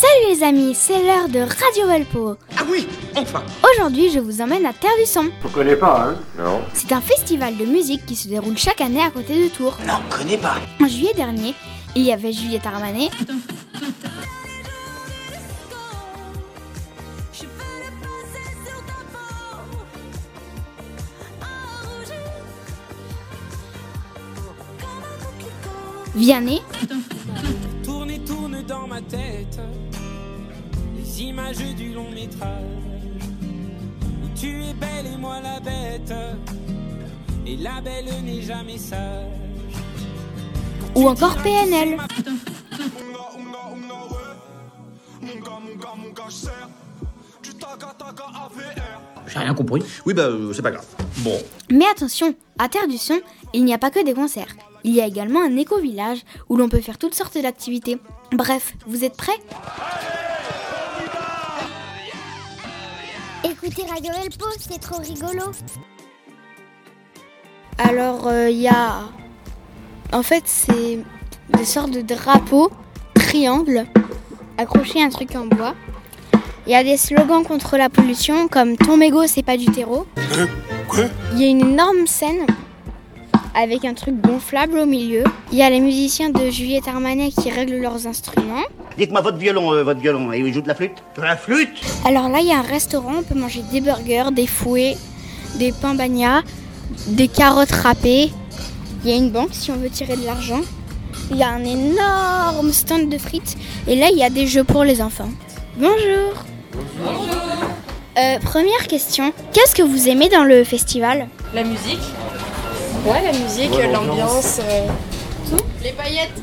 Salut les amis, c'est l'heure de Radio Valpo. Ah oui, enfin Aujourd'hui, je vous emmène à Terre du Son. On connaît pas, hein Non. C'est un festival de musique qui se déroule chaque année à côté de Tours. Non, connais pas En juillet dernier, il y avait Juliette Armanet, Vianney, Dans ma tête les images du long métrage où tu es belle et moi la bête et la belle n'est jamais sage. ou encore PNL. J'ai rien compris. Oui, bah, euh, c'est pas grave. Bon. Mais attention, à Terre du Son, il n'y a pas que des concerts. Il y a également un éco-village où l'on peut faire toutes sortes d'activités. Bref, vous êtes prêts? Écoutez Radio Elpo, c'est trop rigolo. Alors, euh, il y a. En fait, c'est des sortes de drapeaux, triangles, accrochés à un truc en bois. Il y a des slogans contre la pollution comme Ton mégot, c'est pas du terreau. Il y a une énorme scène avec un truc gonflable au milieu. Il y a les musiciens de Juliette Armanet qui règlent leurs instruments. Dites-moi votre violon, euh, votre violon, et il joue de la flûte De la flûte Alors là, il y a un restaurant, on peut manger des burgers, des fouets, des pains bagnats, des carottes râpées. Il y a une banque si on veut tirer de l'argent. Il y a un énorme stand de frites. Et là, il y a des jeux pour les enfants. Bonjour. Euh, première question. Qu'est-ce que vous aimez dans le festival? La musique. Ouais, la musique, l'ambiance, euh, tout. Les paillettes.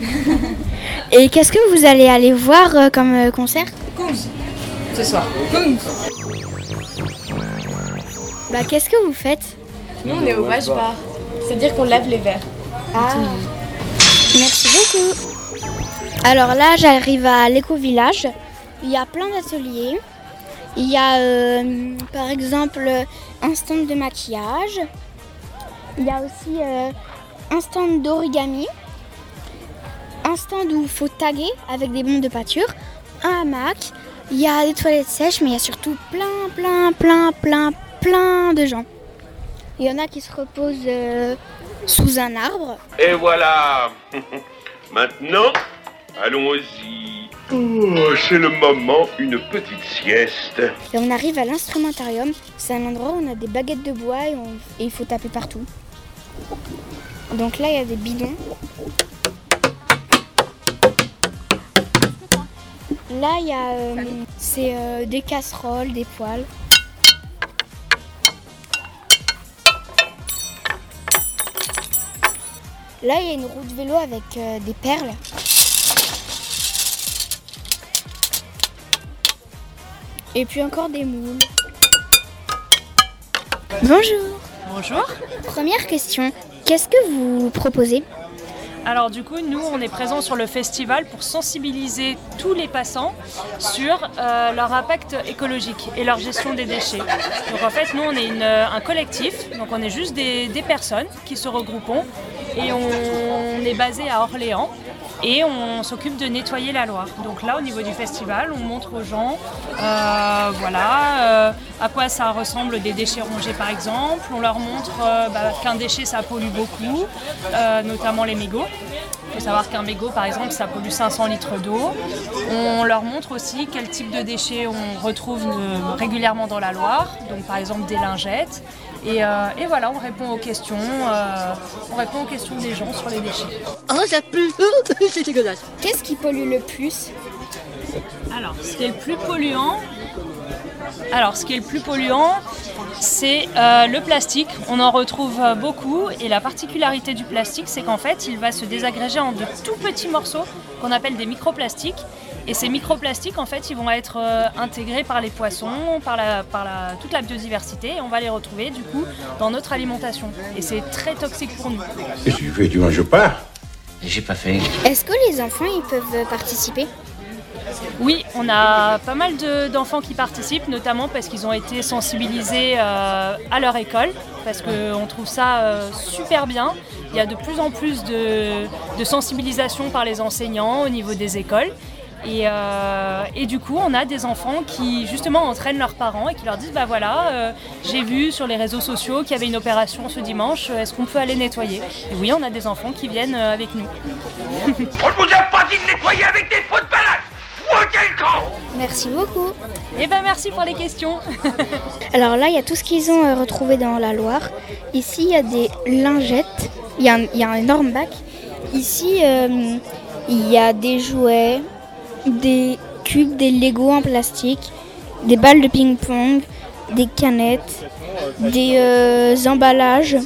Et qu'est-ce que vous allez aller voir euh, comme euh, concert? Kungs. Ce soir. Kungs. Bah, qu'est-ce que vous faites? Nous, on est au wash bar. C'est-à-dire qu'on lave les verres. Ah. Merci beaucoup. Alors là, j'arrive à l'éco-village. Il y a plein d'ateliers. Il y a euh, par exemple un stand de maquillage. Il y a aussi euh, un stand d'origami. Un stand où il faut taguer avec des bombes de pâture. Un hamac. Il y a des toilettes sèches, mais il y a surtout plein, plein, plein, plein, plein de gens. Il y en a qui se reposent euh, sous un arbre. Et voilà Maintenant, allons-y. Oh, c'est le moment, une petite sieste. Et on arrive à l'instrumentarium. C'est un endroit où on a des baguettes de bois et, il faut taper partout. Donc là, il y a des bidons. Là, il y a euh, c'est euh, des casseroles, des poêles. Là, il y a une roue de vélo avec euh, des perles. Et puis encore des moules. Bonjour. Bonjour. Première question. Qu'est-ce que vous proposez? Alors du coup, nous, on est présents sur le festival pour sensibiliser tous les passants sur euh, leur impact écologique et leur gestion des déchets. Donc en fait, nous, on est une, euh, un collectif, donc on est juste des, des personnes qui se regroupons et on est basé à Orléans. Et on s'occupe de nettoyer la Loire. Donc là, au niveau du festival, on montre aux gens, euh, voilà, euh, à quoi ça ressemble des déchets rongés, par exemple. On leur montre euh, bah, qu'un déchet, ça pollue beaucoup, notamment les mégots. Il faut savoir qu'un mégot, par exemple, ça pollue 500 litres d'eau. On leur montre aussi quel type de déchets on retrouve régulièrement dans la Loire. Donc, par exemple, des lingettes. Et, euh, et voilà, on répond aux questions. euh, on répond aux questions des gens sur les déchets. Oh, ça pue C'est dégueulasse. Qu'est-ce qui pollue le plus? Alors, ce qui est le plus polluant, alors ce qui est le plus polluant, c'est euh, le plastique. On en retrouve euh, beaucoup et la particularité du plastique, c'est qu'en fait, il va se désagréger en de tout petits morceaux qu'on appelle des microplastiques. Et ces microplastiques, en fait, ils vont être euh, intégrés par les poissons, par, la, par la- toute la biodiversité, et on va les retrouver du coup dans notre alimentation. Et c'est très toxique pour nous. Qu'est-ce que tu fais Tu manges pas J'ai pas fait. Est-ce que les enfants ils peuvent participer? Oui, on a pas mal de- d'enfants qui participent, notamment parce qu'ils ont été sensibilisés euh, à leur école, parce qu'on trouve ça euh, super bien. Il y a de plus en plus de, de sensibilisation par les enseignants au niveau des écoles. Et, euh, et du coup, on a des enfants qui justement entraînent leurs parents et qui leur disent bah voilà, euh, j'ai vu sur les réseaux sociaux qu'il y avait une opération ce dimanche, est-ce qu'on peut aller nettoyer? Et oui, on a des enfants qui viennent euh, avec nous. On ne vous a pas dit de nettoyer avec des pots de balade Merci beaucoup. Et ben merci pour les questions. Alors là, il y a tout ce qu'ils ont euh, retrouvé dans la Loire. Ici, il y a des lingettes. Il y, a un- il y a un énorme bac. Ici, euh, il y a des jouets, des cubes, des Lego en plastique, des balles de ping-pong, des canettes, des euh, emballages,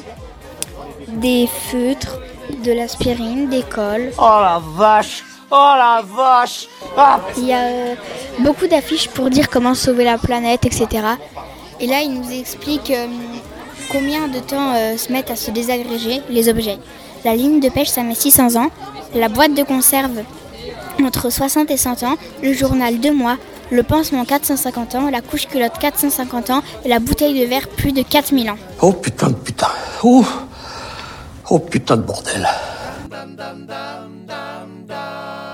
des feutres, de l'aspirine, des cols. Oh la vache Oh la vache Ah Il y a euh, beaucoup d'affiches pour dire comment sauver la planète, etc. Et là, il nous explique euh, combien de temps euh, se mettent à se désagréger les objets. La ligne de pêche, ça met 600 ans. La boîte de conserve, entre 60 et 100 ans. Le journal, 2 mois. Le pansement, 450 ans. La couche culotte, 450 ans. Et la bouteille de verre, plus de 4000 ans. Oh putain de putain. Oh, oh putain de bordel.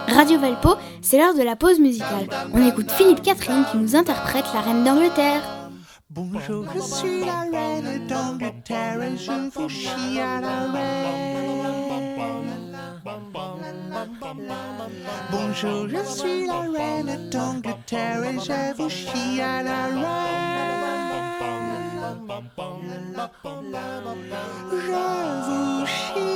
Radio Valpo, c'est l'heure de la pause musicale. On écoute Philippe Catherine qui nous interprète la reine d'Angleterre. Bonjour, je suis la reine d'Angleterre et je vous chie à la reine. Bonjour, je suis la reine d'Angleterre et je vous chie à la reine. Je vous chie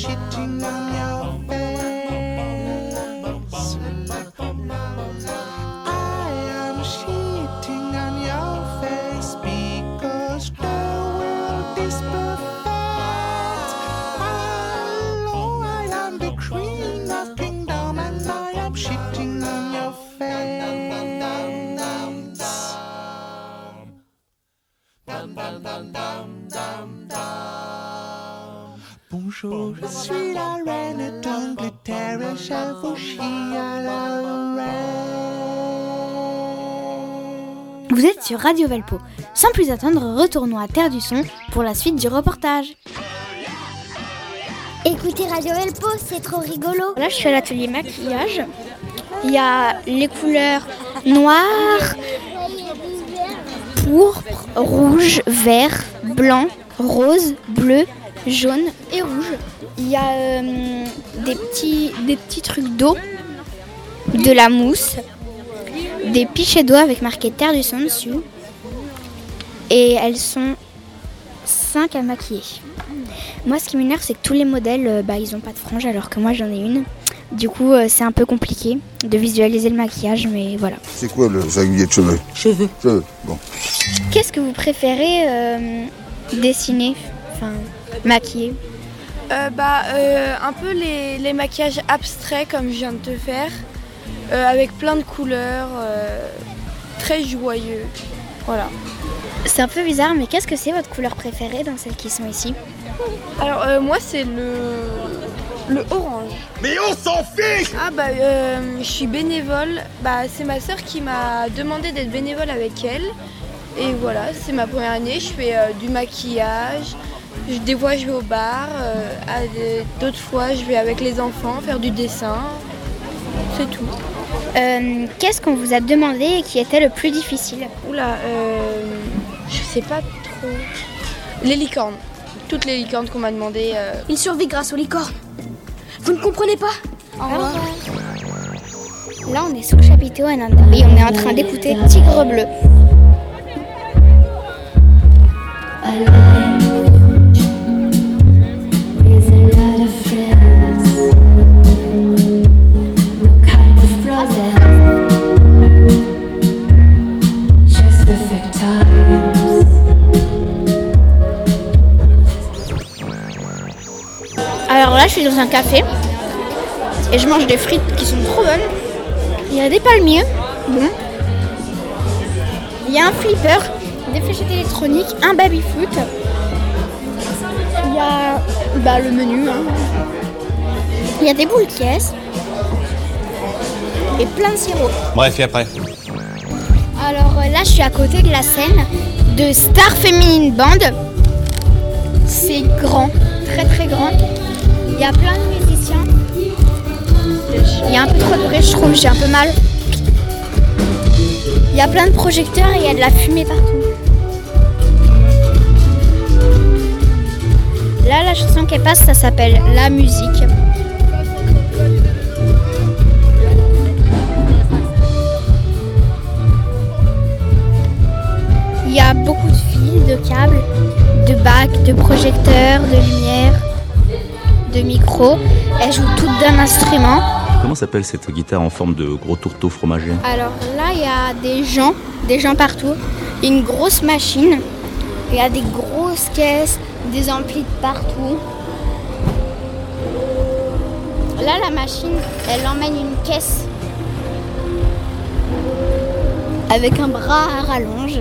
she tingled. Vous êtes sur Radio Valpo. Sans plus attendre, retournons à Terre du Son pour la suite du reportage. Écoutez Radio Elpo, c'est trop rigolo. Là, je suis à l'atelier maquillage. Il y a les couleurs noir, pourpre, rouge, vert, blanc, rose, bleu, jaune et rouge. Il y a euh, des, petits, des petits trucs d'eau, de la mousse, des pichets d'eau avec marqué Terre du Son dessus. Et elles sont 5 à maquiller. Moi, ce qui m'énerve, c'est que tous les modèles, euh, bah, ils n'ont pas de frange alors que moi j'en ai une. Du coup, euh, c'est un peu compliqué de visualiser le maquillage, mais voilà. C'est quoi le singulier de cheveux? Cheveux. Cheveux, bon. Qu'est-ce que vous préférez euh, dessiner Enfin, maquiller? Euh, bah, euh, un peu les, les maquillages abstraits comme je viens de te faire, euh, avec plein de couleurs, euh, très joyeux. Voilà. C'est un peu bizarre, mais qu'est-ce que c'est votre couleur préférée dans celles qui sont ici? Alors, euh, moi, c'est le, le orange. Mais on s'en fiche Ah, bah, euh, je suis bénévole. Bah, c'est ma soeur qui m'a demandé d'être bénévole avec elle. Et voilà, c'est ma première année. Je fais euh, du maquillage. Je- Des fois, je vais au bar. euh, D'autres fois, je vais avec les enfants faire du dessin. C'est tout. Euh, Qu'est-ce qu'on vous a demandé et qui était le plus difficile Oula, euh, je sais pas trop. Les licornes. Toutes les licornes qu'on m'a demandé. euh, Il survit grâce aux licornes. Vous ne comprenez pas Au revoir. Là, on est sous le chapiteau à Nanda et on est en train d'écouter Tigre Bleu. Alors suis dans un café et je mange des frites qui sont trop bonnes. Il y a des palmiers, bon. Il y a un flipper, des fléchettes électroniques, un baby foot. Il y a bah, le menu. hein. Il y a des boules caisses et plein de sirop. Bref, et après Alors euh, là, je suis à côté de la scène de Star Feminine Band. C'est grand, très très grand. Il y a plein de musiciens. Il y a un peu trop de bruit, je trouve, j'ai un peu mal. Il y a plein de projecteurs et il y a de la fumée partout. Là, la chanson qui passe, ça s'appelle La musique. Il y a beaucoup de fils, de câbles, de bacs, de projecteurs, de lumière, de micros. Elles jouent toutes d'un instrument. Comment s'appelle cette guitare en forme de gros tourteau fromager Alors là, il y a des gens, des gens partout. Une grosse machine. Il y a des grosses caisses, des amplis de partout. Là, la machine, elle emmène une caisse avec un bras à rallonge.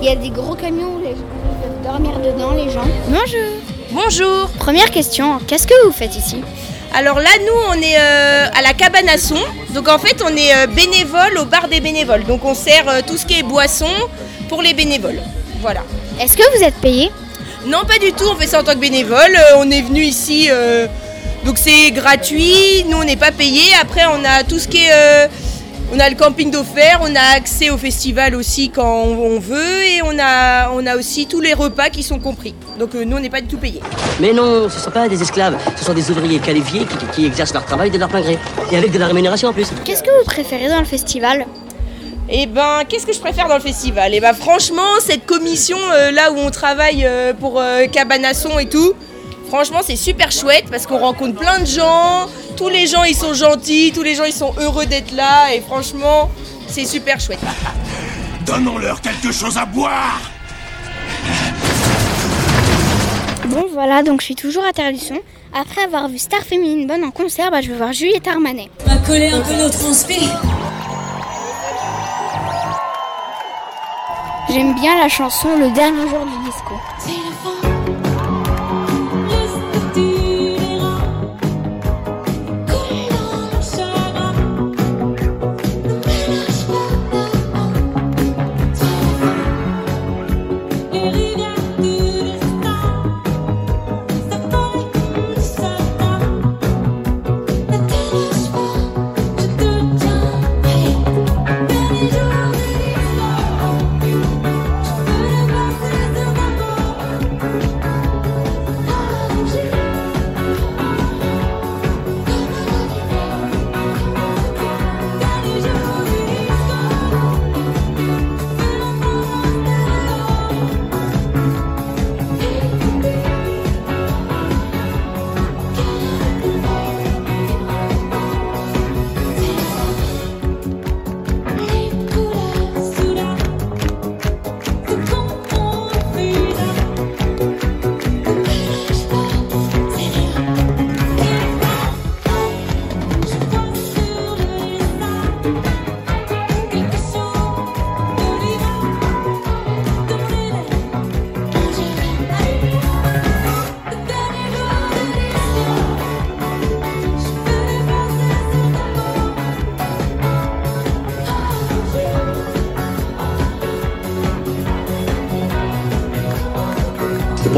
Il y a des gros camions où les gens peuvent dormir dedans, les gens. Bonjour. Bonjour. Première question, qu'est-ce que vous faites ici Alors là, nous, on est euh, à la cabane à son. Donc en fait, on est euh, bénévole au bar des bénévoles. Donc on sert euh, tout ce qui est boisson pour les bénévoles. Voilà. Est-ce que vous êtes payé Non, pas du tout. On fait ça en tant que bénévole. On est venu ici, donc c'est gratuit. Nous, on n'est pas payé. Après, on a tout ce qui est, on a le camping d'offert. On a accès au festival aussi quand on, veut, et on a, on a aussi tous les repas qui sont compris. Donc euh, nous, on n'est pas du tout payé. Mais non, ce ne sont pas des esclaves, ce sont des ouvriers qualifiés qui, qui- qui exercent leur travail de leur plein gré. Et avec de la rémunération en plus. Qu'est-ce que vous préférez dans le festival? Eh ben, qu'est-ce que je préfère dans le festival? Eh ben, franchement, cette commission euh, là où on travaille euh, pour euh, Cabanasson et tout, franchement, c'est super chouette parce qu'on rencontre plein de gens. Tous les gens, ils sont gentils, tous les gens, ils sont heureux d'être là et franchement, c'est super chouette. Donnons-leur quelque chose à boire Bon voilà, donc je suis toujours à Terre du Son. Après avoir vu Star Féminine Bonne en concert, bah, je vais voir Juliette Armanet. On va coller un peu notre inspi. J'aime bien la chanson Le dernier jour du disco.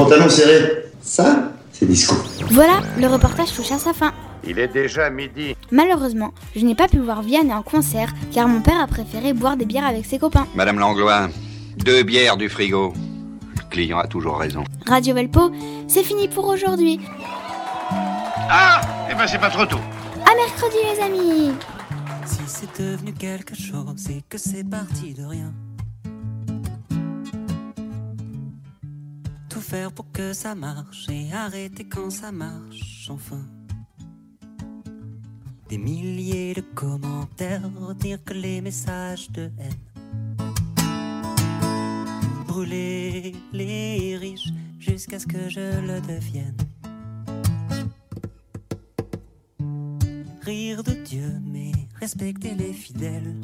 Pantalon serré, ça, c'est disco. Voilà, le reportage touche à sa fin. Il est déjà midi. Malheureusement, je n'ai pas pu voir Vianney en concert car mon père a préféré boire des bières avec ses copains. Madame Langlois, deux bières du frigo. Le client a toujours raison. Radio Velpo, c'est fini pour aujourd'hui. Ah Eh ben c'est pas trop tôt. À mercredi les amis Si c'est devenu quelque chose et que c'est parti de rien. Pour que ça marche et arrêter quand ça marche, enfin. Des milliers de commentaires dire que les messages de haine. Brûler les riches jusqu'à ce que je le devienne. rire de Dieu, mais respectez les fidèles.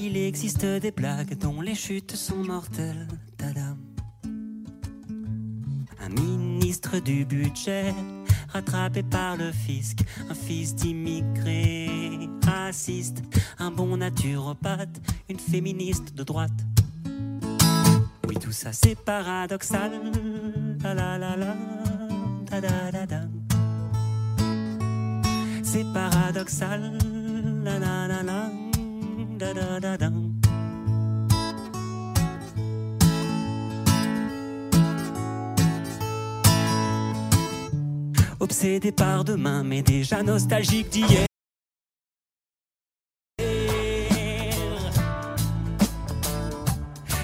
Il existe des blagues dont les chutes sont mortelles. Tadam. Un ministre du budget rattrapé par le fisc, un fils d'immigré raciste, un bon naturopathe, une féministe de droite. Oui, tout ça c'est paradoxal. La la la. C'est paradoxal. La la, Obsédé par demain, mais déjà nostalgique d'hier.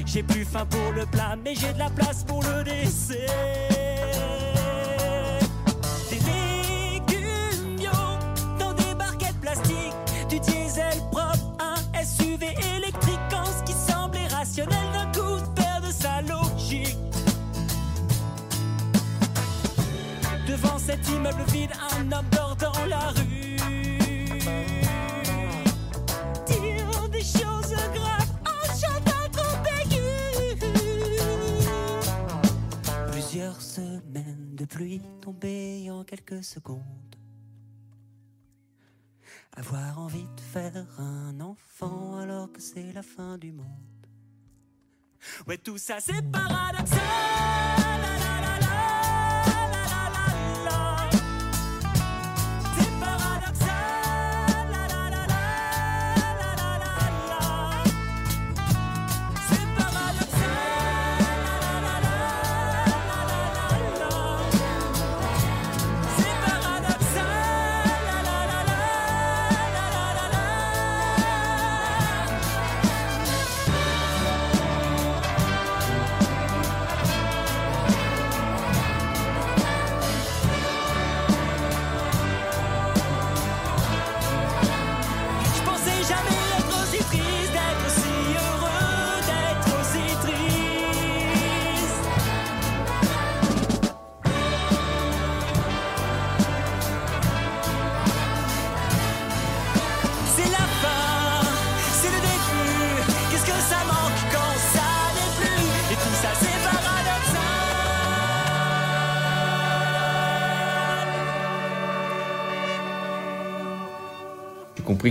J'ai plus faim pour le plat, mais j'ai de la place pour le dessert. Devant cet immeuble vide, un homme dort dans la rue. Dire des choses graves en chantant trop aigu. Plusieurs semaines de pluie tombées en quelques secondes. Avoir envie de faire un enfant alors que c'est la fin du monde. Ouais, tout ça c'est paradoxal.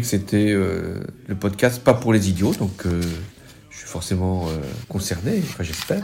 Que c'était euh, le podcast pas pour les idiots, donc euh, je suis forcément euh, concerné, enfin j'espère.